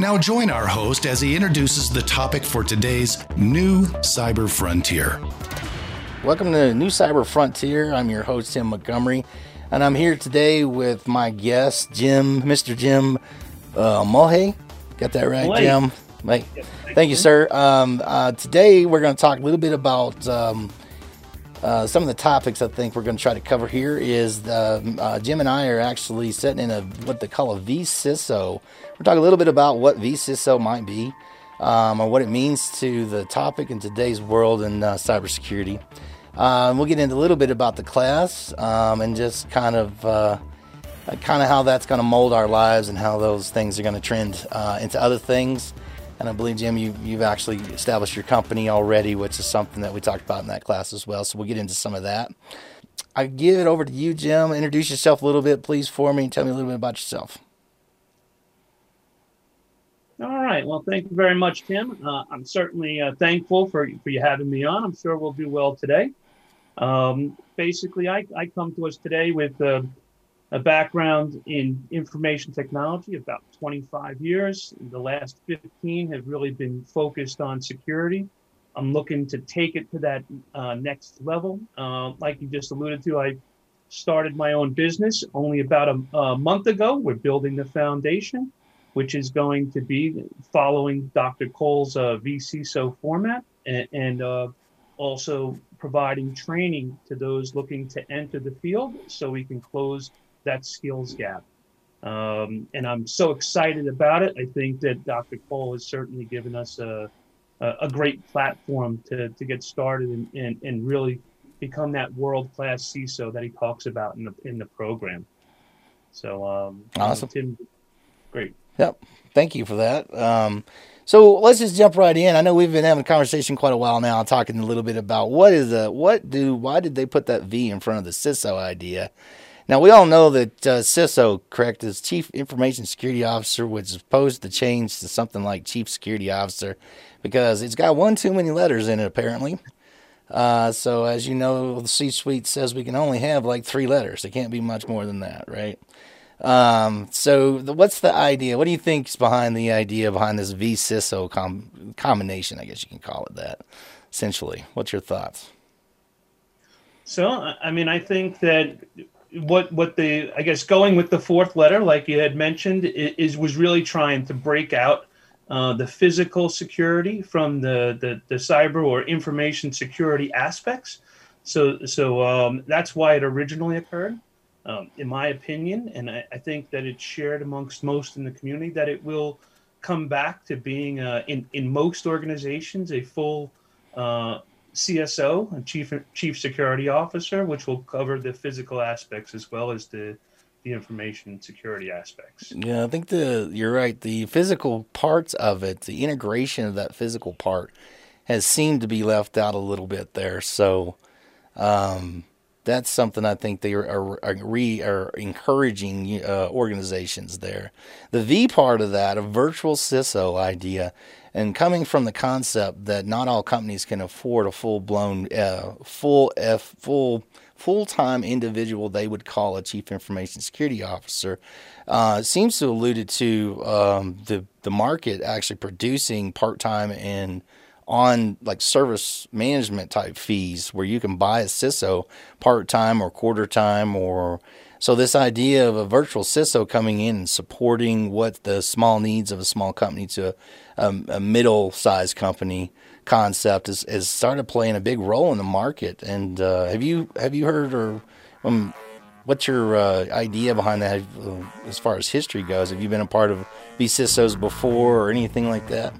Now, join our host as he introduces the topic for today's new cyber frontier. Welcome to the New Cyber Frontier. I'm your host, Tim Montgomery, and I'm here today with my guest, Jim, Mr. Jim uh, Mohe. Got that right, Mohe. Jim? Mate. Thank you, sir. Um, uh, today, we're going to talk a little bit about um, uh, some of the topics I think we're going to try to cover here. Is um, uh, Jim and I are actually sitting in a what they call a VCISO. We're talking a little bit about what VCISO might be, um, or what it means to the topic in today's world in uh, cybersecurity. Um, we'll get into a little bit about the class um, and just kind of uh, kind of how that's going to mold our lives and how those things are going to trend uh, into other things. And I believe, Jim, you, you've actually established your company already, which is something that we talked about in that class as well. So we'll get into some of that. I give it over to you, Jim. Introduce yourself a little bit, please, for me, and tell me a little bit about yourself. All right. Well, thank you very much, Tim. Uh, I'm certainly uh, thankful for for you having me on. I'm sure we'll do well today. Um, basically, I, I come to us today with uh, a background in information technology, about 25 years. The last 15 have really been focused on security. I'm looking to take it to that uh, next level. Uh, like you just alluded to, I started my own business only about a, a month ago. We're building the foundation, which is going to be following Dr. Cole's uh, VCSO format and, and uh, also providing training to those looking to enter the field so we can close that skills gap. Um, and I'm so excited about it. I think that Dr. Cole has certainly given us a, a, a great platform to, to get started and, and, and really become that world class CISO that he talks about in the, in the program. So, um, Awesome. Tim, great. Yep. Thank you for that. Um, so let's just jump right in. I know we've been having a conversation quite a while now, talking a little bit about what is a what do why did they put that V in front of the CISO idea? Now we all know that uh, CISO, correct, is Chief Information Security Officer, which is supposed to change to something like Chief Security Officer, because it's got one too many letters in it apparently. Uh, so as you know, the C-suite says we can only have like three letters. It can't be much more than that, right? Um, so the, what's the idea? What do you think's behind the idea behind this VCISO com- combination? I guess you can call it that. Essentially, what's your thoughts? So, I mean, I think that what what the I guess going with the fourth letter, like you had mentioned, is was really trying to break out uh, the physical security from the, the the cyber or information security aspects. So so um, that's why it originally occurred, um, in my opinion, and I, I think that it's shared amongst most in the community that it will come back to being uh, in in most organizations a full uh, CSO, a chief chief security officer, which will cover the physical aspects as well as the the information security aspects. Yeah, I think the you're right. The physical parts of it, the integration of that physical part, has seemed to be left out a little bit there. So, um, that's something I think they are, are re are encouraging uh, organizations there. The V part of that, a virtual CISO idea, and coming from the concept that not all companies can afford a full blown, uh, full F full full time individual they would call a chief information security officer, uh, seems to alluded to um, the the market actually producing part time and on like service management type fees where you can buy a CISO part time or quarter time or so this idea of a virtual CISO coming in and supporting what the small needs of a small company to a, a middle sized company concept is, is started playing a big role in the market. And uh, have you have you heard or um, what's your uh, idea behind that uh, as far as history goes? Have you been a part of these CISOs before or anything like that?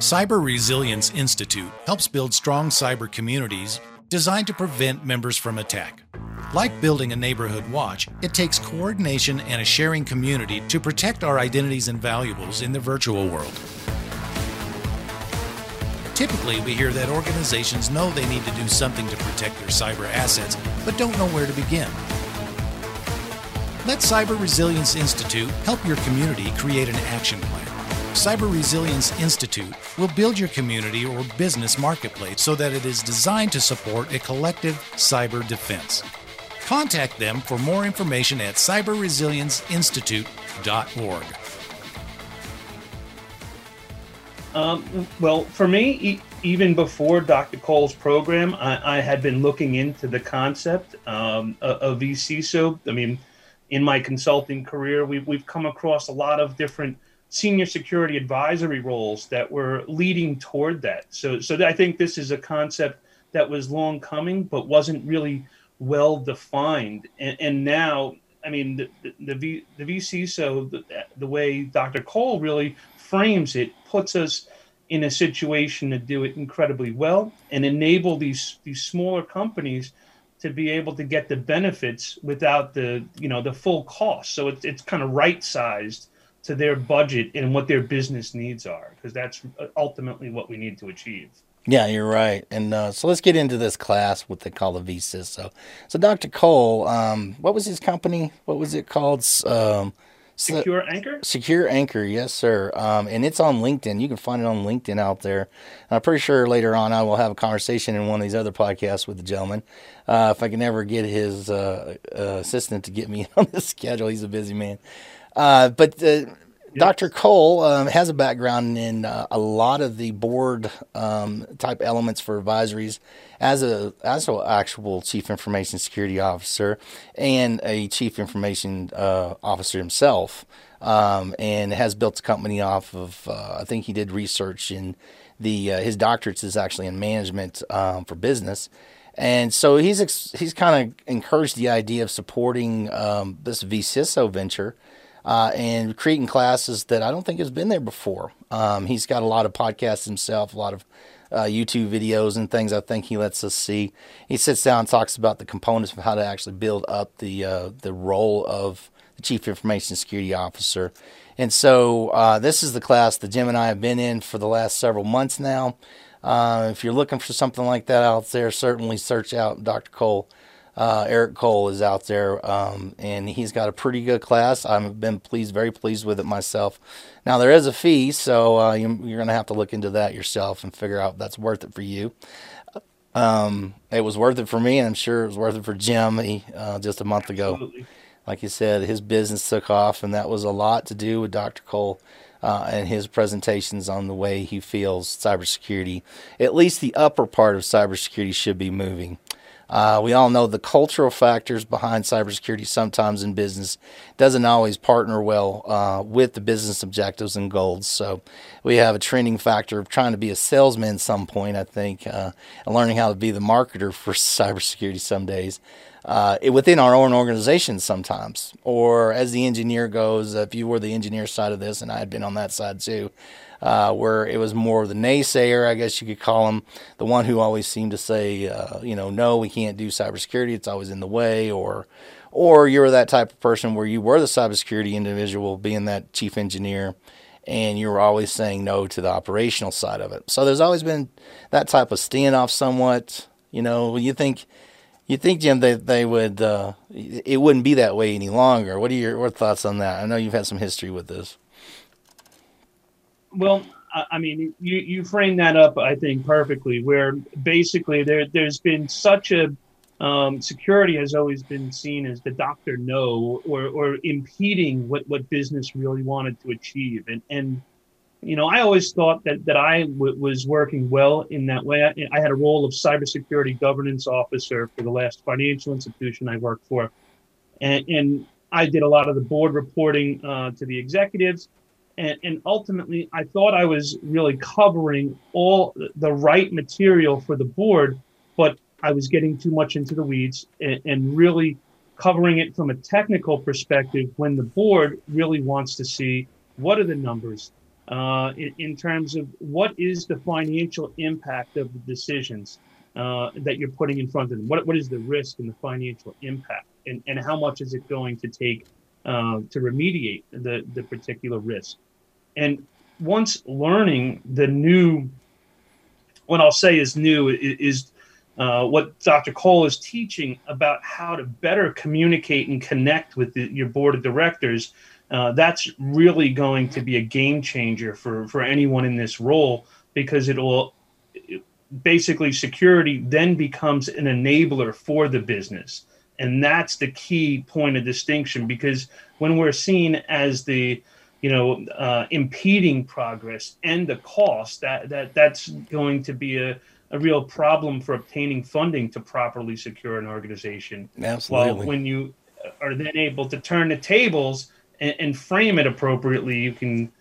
Cyber Resilience Institute helps build strong cyber communities designed to prevent members from attack. Like building a neighborhood watch, it takes coordination and a sharing community to protect our identities and valuables in the virtual world. Typically, we hear that organizations know they need to do something to protect their cyber assets, but don't know where to begin. Let Cyber Resilience Institute help your community create an action plan. Cyber Resilience Institute will build your community or business marketplace so that it is designed to support a collective cyber defense. Contact them for more information at cyberresilienceinstitute.org. Um, well, for me, e- even before Dr. Cole's program, I, I, had been looking into the concept um, of vCISO. I mean, in my consulting career, we've, we've come across a lot of different senior security advisory roles that were leading toward that. So, so I think this is a concept that was long coming, but wasn't really well defined. And, and now, I mean, the, the, the, v, the vCISO, the, the way Dr. Cole really frames it, puts us in a situation to do it incredibly well and enable these these smaller companies to be able to get the benefits without the you know the full cost. So it's it's kind of right sized to their budget and what their business needs are because that's ultimately what we need to achieve. Yeah, you're right. And uh, so let's get into this class, what they call the vCISO. So, so Dr. Cole, um, what was his company? What was it called? Um, Secure Anchor? Secure Anchor, yes, sir. Um, and it's on LinkedIn. You can find it on LinkedIn out there. And I'm pretty sure later on I will have a conversation in one of these other podcasts with the gentleman. Uh, if I can ever get his uh, uh, assistant to get me on the schedule, he's a busy man. Uh, but uh, Dr. Cole um, has a background in uh, a lot of the board um, type elements for advisories as a as an actual chief information security officer and a chief information uh, officer himself, um, and has built a company off of. Uh, I think he did research in the uh, his doctorates is actually in management um, for business. And so he's he's kind of encouraged the idea of supporting um, this vCISO venture uh, and creating classes that I don't think has been there before. Um, he's got a lot of podcasts himself, a lot of uh, YouTube videos and things I think he lets us see. He sits down and talks about the components of how to actually build up the uh, the role of the Chief Information Security Officer. And so uh, this is the class that Jim and I have been in for the last several months now. Uh, if you're looking for something like that out there, certainly search out Dr. Cole uh, Eric Cole is out there, um, and he's got a pretty good class. I've been pleased, very pleased with it myself. Now there is a fee, so uh, you, are going to have to look into that yourself and figure out if that's worth it for you. Um, it was worth it for me, and I'm sure it was worth it for Jim he, uh, just a month ago. Absolutely. Like you said, his business took off, and that was a lot to do with Dr. Cole. Uh, and his presentations on the way he feels cybersecurity, at least the upper part of cybersecurity, should be moving. Uh, we all know the cultural factors behind cybersecurity sometimes in business doesn't always partner well uh, with the business objectives and goals. So we have a training factor of trying to be a salesman some point, I think, uh, and learning how to be the marketer for cybersecurity some days. Uh, within our own organization sometimes, or as the engineer goes, if you were the engineer side of this, and I had been on that side too, uh, where it was more the naysayer, I guess you could call him, the one who always seemed to say, uh, you know, no, we can't do cybersecurity; it's always in the way, or, or you were that type of person where you were the cybersecurity individual, being that chief engineer, and you were always saying no to the operational side of it. So there's always been that type of standoff, somewhat. You know, you think. You think, Jim, they they would uh, it wouldn't be that way any longer? What are your what thoughts on that? I know you've had some history with this. Well, I mean, you, you frame that up, I think, perfectly, where basically there, there's been such a um, security has always been seen as the doctor no or, or impeding what, what business really wanted to achieve. And, and you know, I always thought that, that I w- was working well in that way. I, I had a role of cybersecurity governance officer for the last financial institution I worked for. And, and I did a lot of the board reporting uh, to the executives and, and ultimately i thought i was really covering all the right material for the board but i was getting too much into the weeds and, and really covering it from a technical perspective when the board really wants to see what are the numbers uh, in, in, terms of what is the financial impact of the decisions uh, that you're putting in front of them? What, what is the risk and the financial impact? And, and how much is it going to take uh, to remediate the, the particular risk and once learning the new what I'll say is new is uh, what Dr. Cole is teaching about how to better communicate and connect with the, your board of directors. Uh, that's really going to be a game changer for, for anyone in this role because it will basically security then becomes an enabler for the business. And that's the key point of distinction because when we're seen as the you know uh, impeding progress and the cost that that that's going to be a a real problem for obtaining funding to properly secure an organization. Absolutely. Well, when you are then able to turn the tables and, and frame it appropriately, you can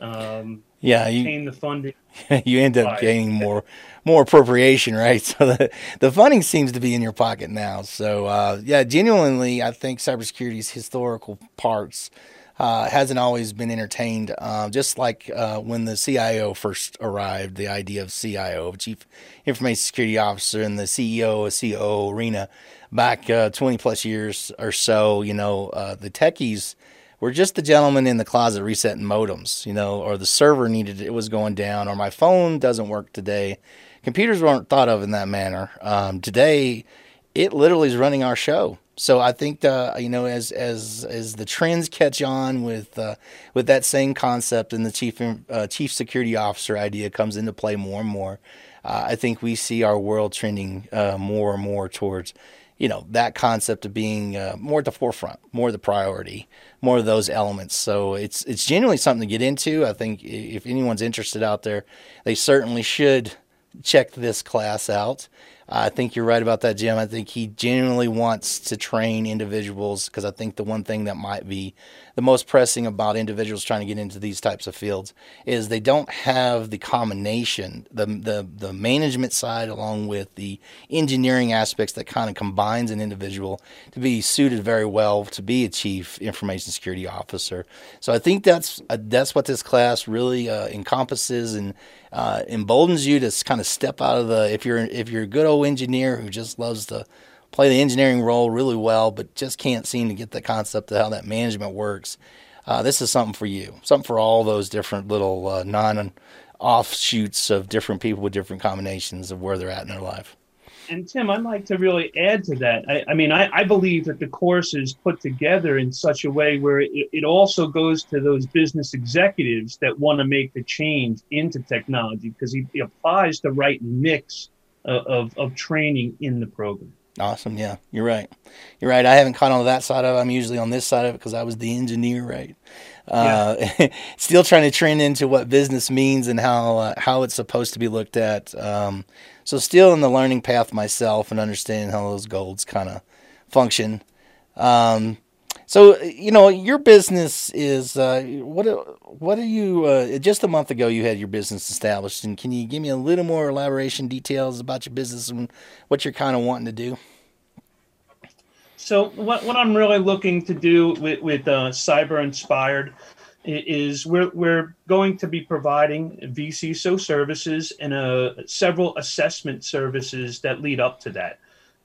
um, yeah you, the funding. you end up gaining more more appropriation, right? So the the funding seems to be in your pocket now. So uh, yeah, genuinely, I think cybersecurity's historical parts uh, hasn't always been entertained. Uh, just like uh, when the CIO first arrived, the idea of CIO, Chief Information Security Officer, and the CEO, COO arena back uh, 20 plus years or so, you know, uh, the techies were just the gentleman in the closet resetting modems, you know, or the server needed it was going down, or my phone doesn't work today. Computers weren't thought of in that manner. Um, today, it literally is running our show so I think uh, you know as as as the trends catch on with uh, with that same concept and the chief uh, chief security officer idea comes into play more and more, uh, I think we see our world trending uh, more and more towards you know that concept of being uh, more at the forefront, more the priority, more of those elements. So it's it's genuinely something to get into. I think if anyone's interested out there, they certainly should check this class out. I think you're right about that, Jim. I think he genuinely wants to train individuals because I think the one thing that might be the most pressing about individuals trying to get into these types of fields is they don't have the combination, the the the management side along with the engineering aspects that kind of combines an individual to be suited very well to be a chief information security officer. So I think that's uh, that's what this class really uh, encompasses and uh, emboldens you to kind of step out of the if you're if you're a good old engineer who just loves to play the engineering role really well, but just can't seem to get the concept of how that management works. Uh, this is something for you, something for all those different little uh, non offshoots of different people with different combinations of where they're at in their life. And Tim, I'd like to really add to that. I, I mean, I, I, believe that the course is put together in such a way where it, it also goes to those business executives that want to make the change into technology because he, applies the right mix of, of, of training in the program. Awesome. Yeah, you're right. You're right. I haven't caught on that side of it. I'm usually on this side of it because I was the engineer, right? Uh, yeah. still trying to trend into what business means and how uh, how it's supposed to be looked at. Um, so still in the learning path myself and understanding how those goals kind of function. Um, so you know your business is uh, what? What are you? Uh, just a month ago, you had your business established, and can you give me a little more elaboration details about your business and what you're kind of wanting to do? So what what I'm really looking to do with with uh, Cyber Inspired is we're we're going to be providing vCISO services and uh, several assessment services that lead up to that.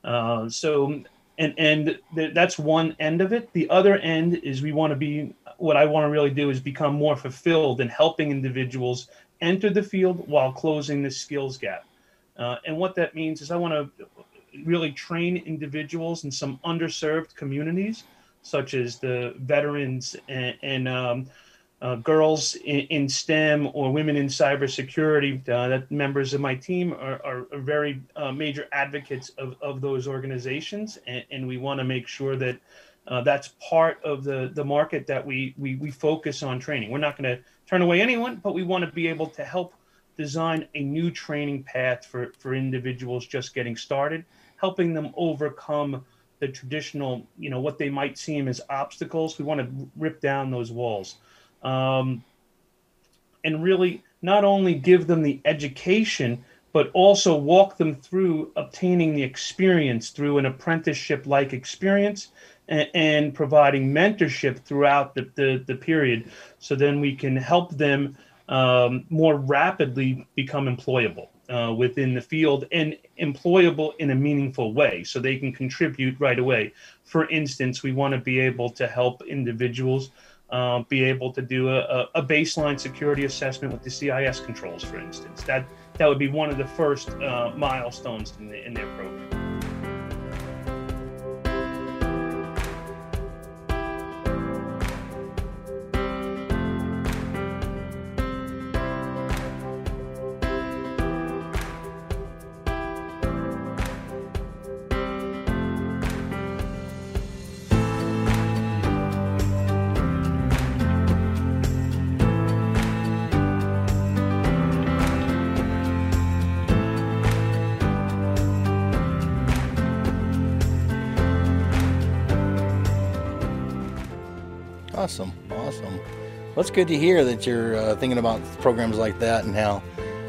Uh, so and and th- that's one end of it. The other end is we want to be what I want to really do is become more fulfilled in helping individuals enter the field while closing the skills gap. Uh, and what that means is I want to really train individuals in some underserved communities, such as the veterans and, and um, uh, girls in, in, STEM or women in cybersecurity. Uh, that members of my team are, are, are very uh, major advocates of, of those organizations, and, and we want to make sure that uh, that's part of the, the market that we, we, we focus on training. We're not going to turn away anyone, but we want to be able to help design a new training path for, for individuals just getting started, helping them overcome the traditional, you know, what they might seem as obstacles. We want to rip down those walls um, and really not only give them the education, but also walk them through obtaining the experience through an apprenticeship like experience and, providing mentorship throughout the, the, the, period. So then we can help them um, more rapidly become employable. Uh, within the field and employable in a meaningful way so they can contribute right away. For instance, we want to be able to help individuals uh, be able to do a, a, baseline security assessment with the CIS controls, for instance. That that would be one of the first uh, milestones in, the, in their program. Awesome, awesome. Well, it's good to hear that you're uh, thinking about programs like that and how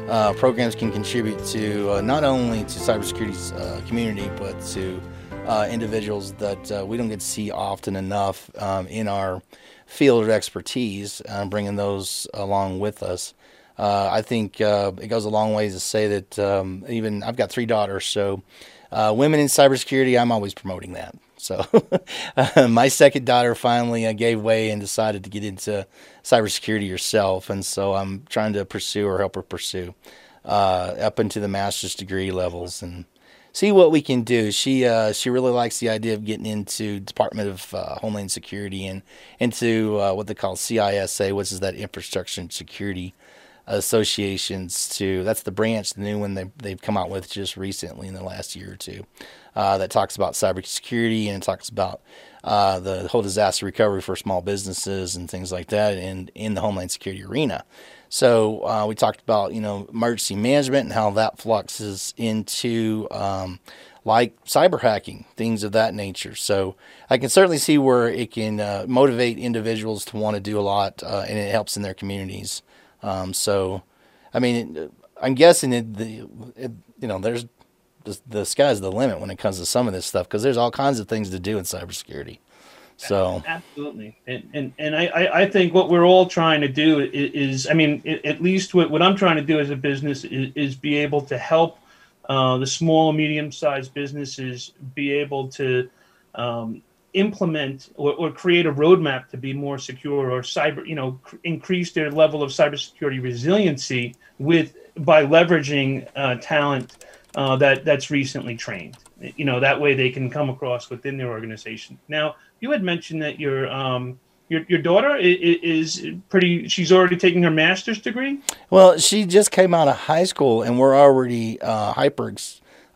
uh, programs can contribute to uh, not only to cybersecurity uh, community but to uh, individuals that uh, we don't get to see often enough um, in our field of expertise, bringing those along with us. I think it goes a long way to say that um, even I've got three daughters, so women in cybersecurity, I'm always promoting that. So uh, my second daughter finally uh, gave way and decided to get into cybersecurity herself, and so I'm trying to pursue or help her pursue uh, up into the master's degree levels and see what we can do. She uh, she really likes the idea of getting into Department of uh, Homeland Security and into uh, what they call CISA, which is that Infrastructure and Security associations to that's the branch the new one they, they've come out with just recently in the last year or two uh, that talks about cybersecurity and talks about uh, the whole disaster recovery for small businesses and things like that in, in the homeland security arena. So uh, we talked about you know emergency management and how that fluxes into um, like cyber hacking, things of that nature. So I can certainly see where it can uh, motivate individuals to want to do a lot, uh, and it helps in their communities. Um, so, I mean, I'm guessing it, the it, you know there's the, the sky's the limit when it comes to some of this stuff because there's all kinds of things to do in cybersecurity. So absolutely, and and and I I think what we're all trying to do is, I mean at least what, what I'm trying to do as a business is, is be able to help uh, the small medium sized businesses be able to um, implement or, or, create a roadmap to be more secure or cyber you know cr- increase their level of cybersecurity resiliency with by leveraging uh, talent uh, that that's recently trained. You know that way they can come across within their organization. Now you had mentioned that your um, your your daughter is pretty. She's already taking her master's degree. Well, she just came out of high school, and we're already uh, hyper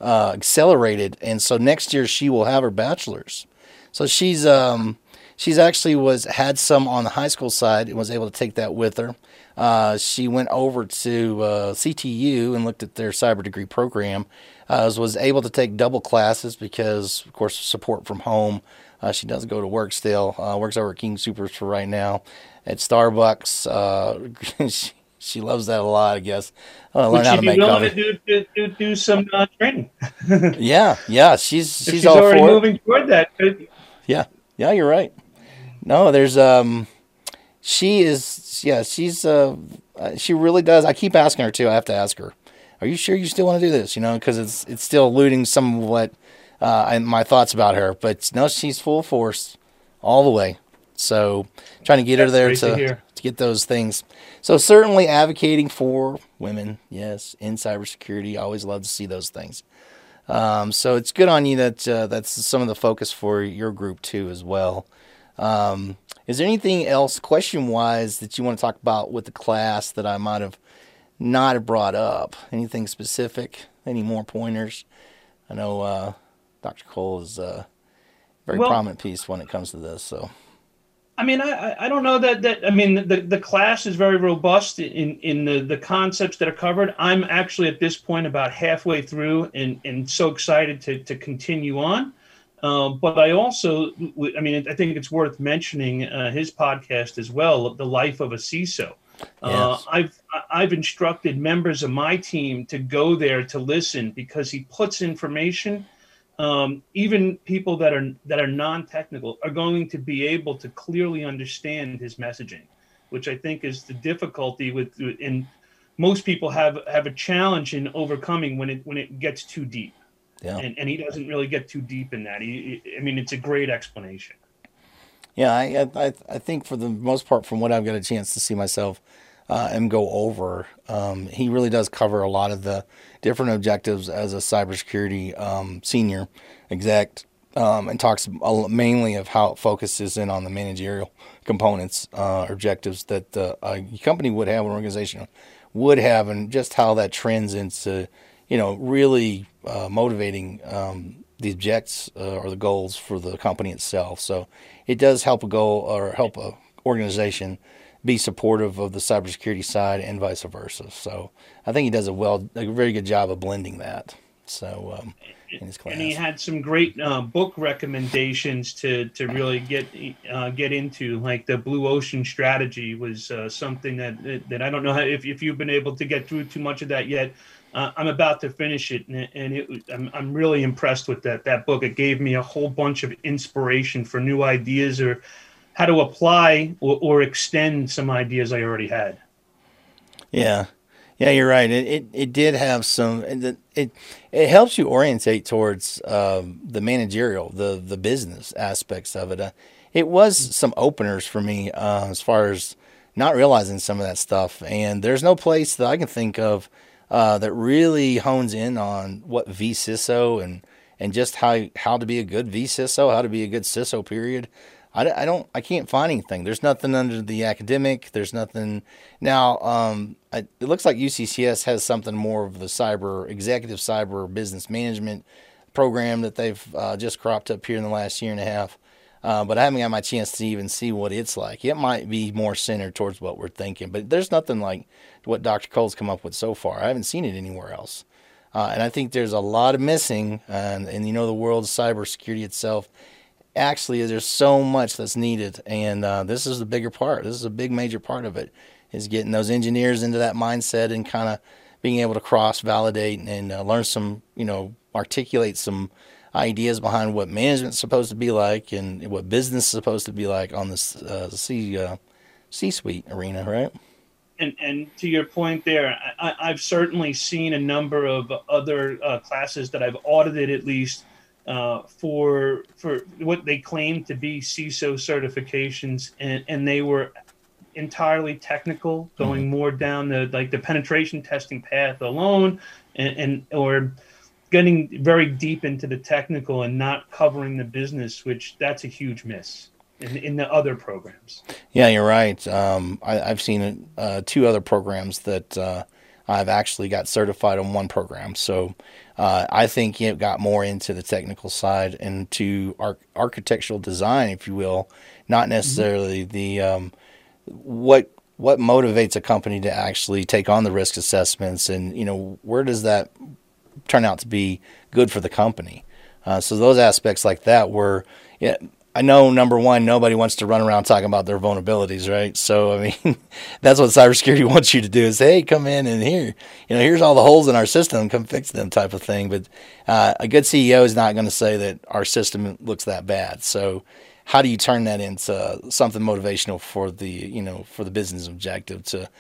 uh, accelerated, and so next year she will have her bachelor's. So she's um, she's actually was had some on the high school side and was able to take that with her. Uh, she went over to uh, CTU and looked at their cyber degree program. Uh, was able to take double classes because, of course, support from home. Uh, she does go to work still. Uh, works over at King Soopers for right now at Starbucks. Uh, she, she loves that a lot, I guess. Uh, learn how to make coffee. To do, do, do some uh, training. yeah, yeah, she's she's, she's already moving toward that. Yeah, yeah, you're right. No, there's um, she is yeah, she's uh, she really does. I keep asking her too. I have to ask her. Are you sure you still want to do this? You know, because it's it's still eluding some of what uh, my thoughts about her. But no, she's full force all the way. So trying to get That's her there to, to, to get those things. So certainly advocating for women, yes, in cybersecurity. I always love to see those things. Um, so it's good on you that uh, that's some of the focus for your group too as well. Um, is there anything else, question wise, that you want to talk about with the class that I might have not have brought up? Anything specific? Any more pointers? I know uh, Dr. Cole is a very well, prominent piece when it comes to this. So, I mean, I, I don't know that that I mean the, the class is very robust in in the, the concepts that are covered. I'm actually at this point about halfway through and and so excited to to continue on. Um, but I also, I mean, I think it's worth mentioning uh, his podcast as well, "The Life of a CISO." Uh, yes. I've I've instructed members of my team to go there to listen because he puts information. Um, even people that are that are non-technical are going to be able to clearly understand his messaging, which I think is the difficulty with. And most people have have a challenge in overcoming when it when it gets too deep. Yeah. And, and he doesn't really get too deep in that. He, I mean, it's a great explanation. yeah, I, I I think for the most part, from what I've got a chance to see myself uh, and go over, um, he really does cover a lot of the different objectives as a cybersecurity um, senior exec, um, and talks mainly of how it focuses in on the managerial components, uh, objectives that uh, a company would have, an organization would have, and just how that trends into, you know, really uh, motivating um, the objects uh, or the goals for the company itself. So it does help a goal or help a organization be supportive of the cybersecurity side and vice versa. So I think he does a well, a very good job of blending that. So um, in his class, and he had some great uh, book recommendations to to really get uh, get into. Like the Blue Ocean Strategy was uh, something that that I don't know how, if if you've been able to get through too much of that yet. Uh, I'm about to finish it, and, and it, I'm, I'm really impressed with that that book. It gave me a whole bunch of inspiration for new ideas or how to apply or, or extend some ideas I already had. Yeah, yeah, you're right. It it, it did have some. It it, it helps you orientate towards um, the managerial, the the business aspects of it. Uh, it was some openers for me uh, as far as not realizing some of that stuff. And there's no place that I can think of uh, that really hones in on what vCISO and and just how how to be a good vCISO, how to be a good CISO. Period. I, I don't I can't find anything. There's nothing under the academic. There's nothing now. Um, I, it looks like UCCS has something more of the cyber executive cyber business management program that they've uh, just cropped up here in the last year and a half. Uh, but I haven't got my chance to even see what it's like. It might be more centered towards what we're thinking, but there's nothing like what Dr. Cole's come up with so far. I haven't seen it anywhere else. Uh, and I think there's a lot of missing. And, and you know, the world of cybersecurity itself, actually, there's so much that's needed. And uh, this is the bigger part. This is a big, major part of it, is getting those engineers into that mindset and kind of being able to cross validate and uh, learn some, you know, articulate some ideas behind what management's supposed to be like and what business is supposed to be like on this uh, C uh, C-suite arena, right? And and to your point there, I, have certainly seen a number of other uh, classes that I've audited at least uh, for for what they claim to be CISO certifications, and, and they were entirely technical, going mm-hmm. more down the like the penetration testing path alone, and, and or getting very deep into the technical and not covering the business, which that's a huge miss in, in the other programs. Yeah, you're right. Um, I, have seen uh, two other programs that uh, I've actually got certified on one program. So uh, I think it got more into the technical side and to ar- architectural design, if you will, not mm-hmm. necessarily mm-hmm. the um, what what motivates a company to actually take on the risk assessments and you know where does that turn out to be good for the company. Uh, so those aspects like that were, yeah, I know number one, nobody wants to run around talking about their vulnerabilities, right? So I mean, that's what cybersecurity wants you to do is, hey, come in and here, you know, here's all the holes in our system, come fix them, type of thing. But uh, a good CEO is not going to say that our system looks that bad. So how do you turn that into something motivational for the, you know, for the business objective to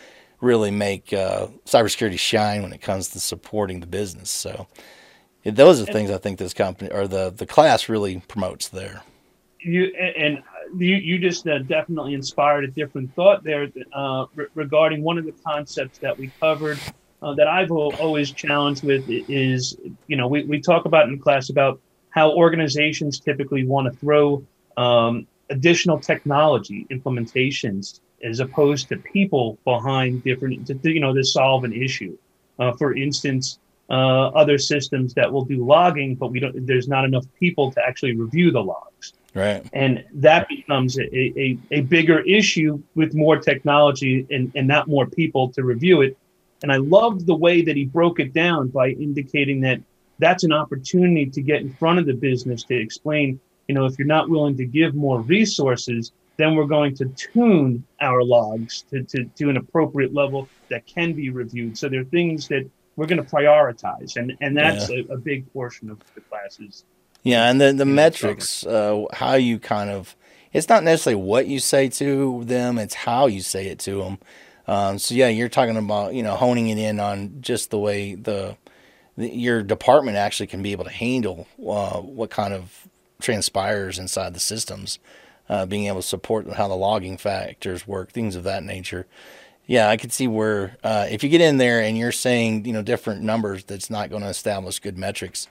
really make uh, cybersecurity shine when it comes to supporting the business. So those are things I think this company or the the class really promotes there. You and you you just uh, definitely inspired a different thought there uh, re- regarding one of the concepts that we covered. Uh, that I've always challenged with is, you know, we, we talk about in class about how organizations typically want to throw um, additional technology implementations as opposed to people behind different, to, you know, to solve an issue. Uh, for instance, uh, other systems that will do logging, but we don't. There's not enough people to actually review the logs. Right. And that becomes a, a, a bigger issue with more technology and, and not more people to review it. And I loved the way that he broke it down by indicating that that's an opportunity to get in front of the business to explain, you know, if you're not willing to give more resources, then we're going to tune our logs to, to, to an appropriate level that can be reviewed. So there are things that we're going to prioritize, and, and that's yeah. a, a, big portion of the classes. Yeah, and the, the metrics, uh, how you kind of, it's not necessarily what you say to them, it's how you say it to them. Um, so yeah, you're talking about, you know, honing it in on just the way the, the your department actually can be able to handle uh, what kind of transpires inside the systems uh, being able to support how the logging factors work, things of that nature. Yeah, I could see where uh, if you get in there and you're saying you know different numbers, that's not going to establish good metrics.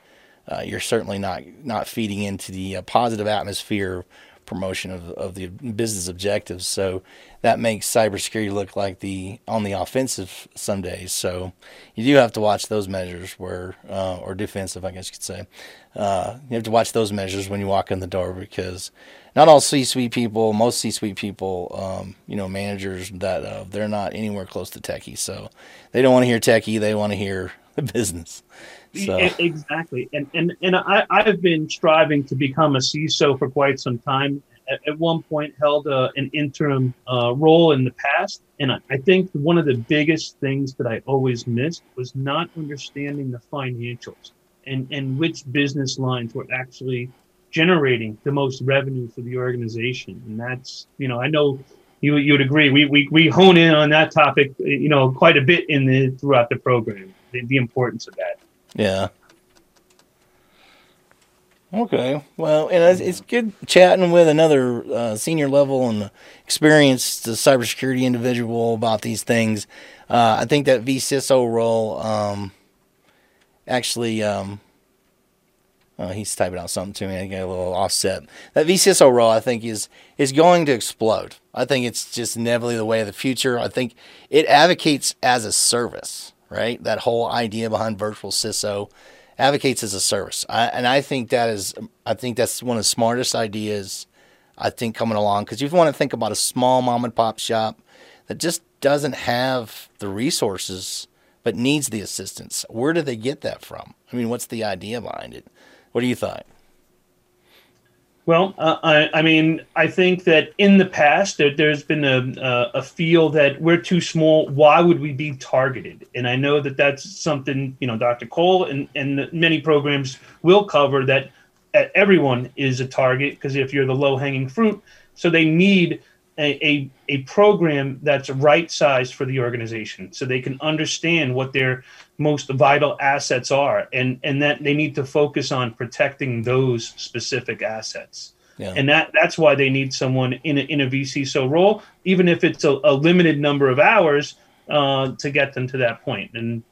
Uh, you're certainly not not feeding into the uh, positive atmosphere promotion of, of the business objectives. So that makes cybersecurity look like the on the offensive some days. So you do have to watch those measures where, uh, or defensive, I guess you could say. Uh, you have to watch those measures when you walk in the door because not all C-suite people, most C-suite people, um, you know, managers that uh, they're not anywhere close to techie. So they don't want to hear techie; they want to hear the business. So. Exactly, and and and I I've been striving to become a CISO for quite some time. At, at one point, held a, an interim uh, role in the past, and I, I think one of the biggest things that I always missed was not understanding the financials and and which business lines were actually generating the most revenue for the organization. And that's, you know, I know you you would agree. We we we hone in on that topic, you know, quite a bit in the throughout the program. The, the importance of that. Yeah. Okay. Well, and it's, it's good chatting with another uh, senior level and experienced cybersecurity individual about these things. Uh, I think that vCISO role um, actually um, uh, he's typing out something to me. I get a little offset. That vCISO role, I think, is is going to explode. I think it's just inevitably the way of the future. I think it advocates as a service, right? That whole idea behind virtual CISO advocates as a service, I, and I think that is, I think that's one of the smartest ideas. I think coming along because you want to think about a small mom and pop shop that just doesn't have the resources but needs the assistance. Where do they get that from? I mean, what's the idea behind it? What do you think? Well, uh, I, I, mean, I think that in the past there, has been a, a feel that we're too small. Why would we be targeted? And I know that that's something you know Dr. Cole and and many programs will cover that everyone is a target because if you're the low hanging fruit, so they need a, a, a program that's right sized for the organization so they can understand what their most vital assets are and, and that they need to focus on protecting those specific assets. Yeah. And that, that's why they need someone in a, in a vCISO role, even if it's a, a limited number of hours uh, to get them to that point. And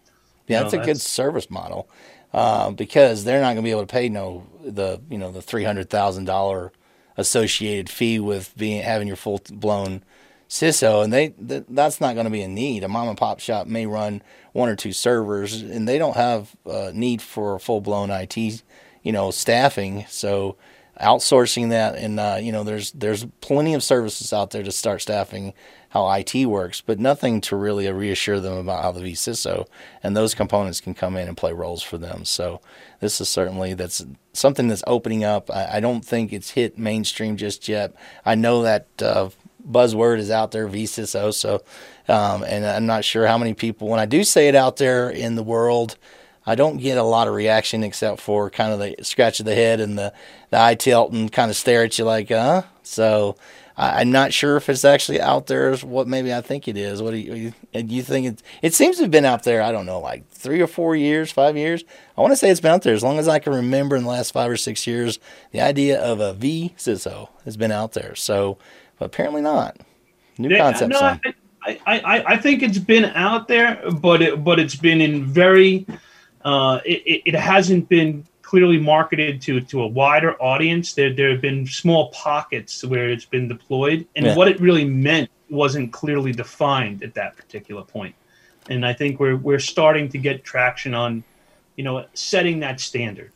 yeah, that's know, a that's, good service model uh, because they're not going to be able to pay no the you know the three hundred thousand dollar associated fee with being having your full blown CISO, and they th- that's not going to be a need. A mom and pop shop may run one or two servers, and they don't have a need for full blown IT, you know, staffing. So outsourcing that, and uh, you know, there's there's plenty of services out there to start staffing how IT works, but nothing to really reassure them about how the vCISO and those components can come in and play roles for them. So this is certainly that's something that's opening up. I, I don't think it's hit mainstream just yet. I know that uh, buzzword is out there, vCISO. So, um, and I'm not sure how many people when I do say it out there in the world. I don't get a lot of reaction except for kind of the scratch of the head and the, the eye tilt and kind of stare at you like, huh? So I, am not sure if it's actually out there as what maybe I think it is. What do you, do you think? It, it seems to have been out there, I don't know, like three or four years, five years. I want to say it's been out there as long as I can remember in the last five or six years. The idea of a vCISO has been out there. So, but apparently not. New yeah, concept. No, I, I, I, I think it's been out there, but it, but it's been in very, uh, it, it hasn't been clearly marketed to to a wider audience. There there have been small pockets where it's been deployed, and yeah. what it really meant wasn't clearly defined at that particular point. And I think we're we're starting to get traction on, you know, setting that standard.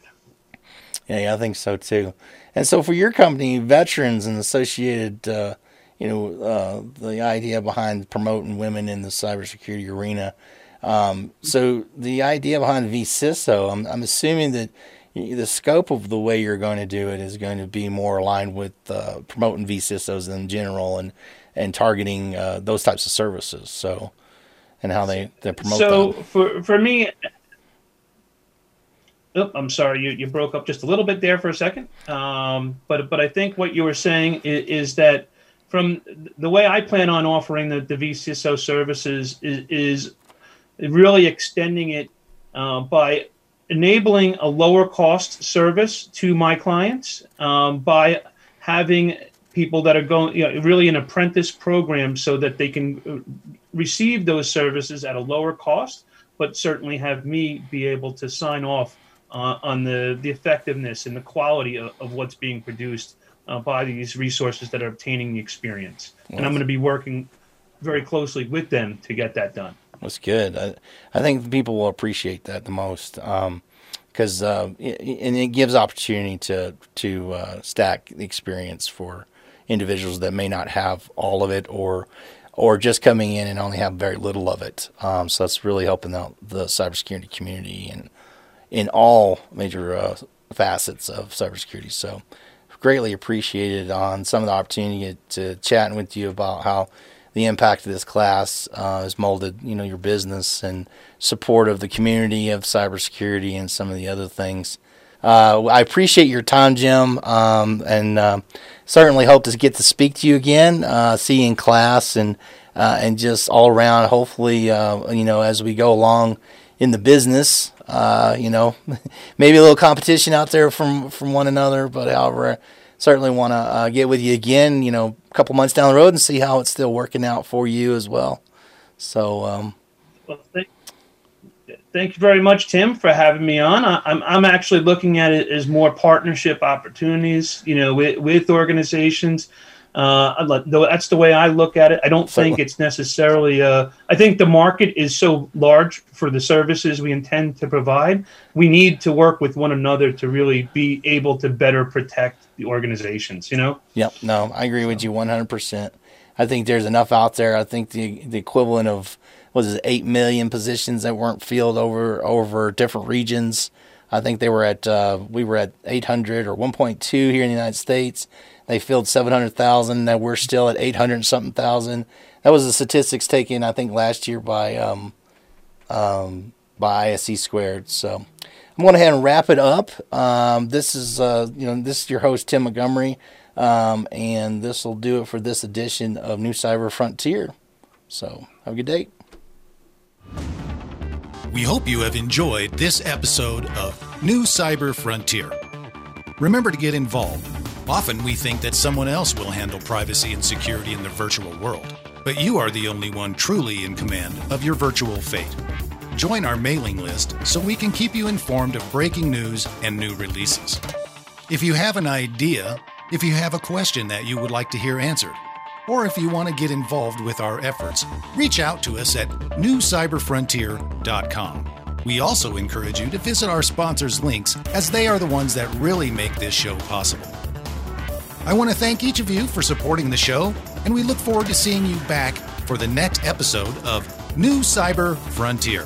Yeah, yeah I think so too. And so for your company, veterans and associated, uh, you know, uh, the idea behind promoting women in the cybersecurity arena. Um, so the idea behind vCISO, I'm, I'm assuming that the scope of the way you're going to do it is going to be more aligned with uh, promoting vCISOs in general and and targeting uh, those types of services. So, and how they, they promote. So them. for for me, oh, I'm sorry, you, you broke up just a little bit there for a second. Um, but but I think what you were saying is, is, that from the way I plan on offering the, the vCISO services is, is really extending it uh, by enabling a lower cost service to my clients um, by having people that are going, you know, really an apprentice program so that they can uh, receive those services at a lower cost, but certainly have me be able to sign off uh, on the, the effectiveness and the quality of, of what's being produced uh, by these resources that are obtaining the experience. And I'm going to be working very closely with them to get that done. That's good. I, I think people will appreciate that the most because um, uh, and it gives opportunity to to uh, stack the experience for individuals that may not have all of it or or just coming in and only have very little of it. Um, so that's really helping out the cybersecurity community and in all major uh, facets of cybersecurity. So greatly appreciated on some of the opportunity to chatting with you about how the impact of this class uh, has molded, you know, your business and support of the community of cybersecurity and some of the other things. Uh, I appreciate your time, Jim, um, and uh, certainly hope to get to speak to you again, uh, see you in class, and uh, and just all around. Hopefully, uh, you know, as we go along in the business, you know, maybe a little competition out there from from one another, but however certainly want to uh, get with you again, you know, a couple months down the road and see how it's still working out for you as well. So, um, well, thank, thank, you very much, Tim, for having me on. I, am I'm, I'm actually looking at it as more partnership opportunities, you know, with, with organizations. Uh, that's the way I look at it. I don't think it's necessarily. Uh, I think the market is so large for the services we intend to provide. We need to work with one another to really be able to better protect the organizations. You know. Yep. No, I agree with you 100. percent I think there's enough out there. I think the the equivalent of was it eight million positions that weren't filled over over different regions. I think they were at uh, we were at 800 or 1.2 here in the United States. They filled 700,000. Now we're still at 800 something thousand. That was the statistics taken, I think, last year by um, um, by ISC squared. So I'm going to ahead and wrap it up. Um, this is uh, you know this is your host Tim Montgomery, um, and this will do it for this edition of New Cyber Frontier. So have a good day. We hope you have enjoyed this episode of New Cyber Frontier. Remember to get involved Often we think that someone else will handle privacy and security in the virtual world, but you are the only one truly in command of your virtual fate. Join our mailing list so we can keep you informed of breaking news and new releases. If you have an idea, if you have a question that you would like to hear answered, or if you want to get involved with our efforts, reach out to us at newcyberfrontier.com. We also encourage you to visit our sponsors' links as they are the ones that really make this show possible. I want to thank each of you for supporting the show, and we look forward to seeing you back for the next episode of New Cyber Frontier.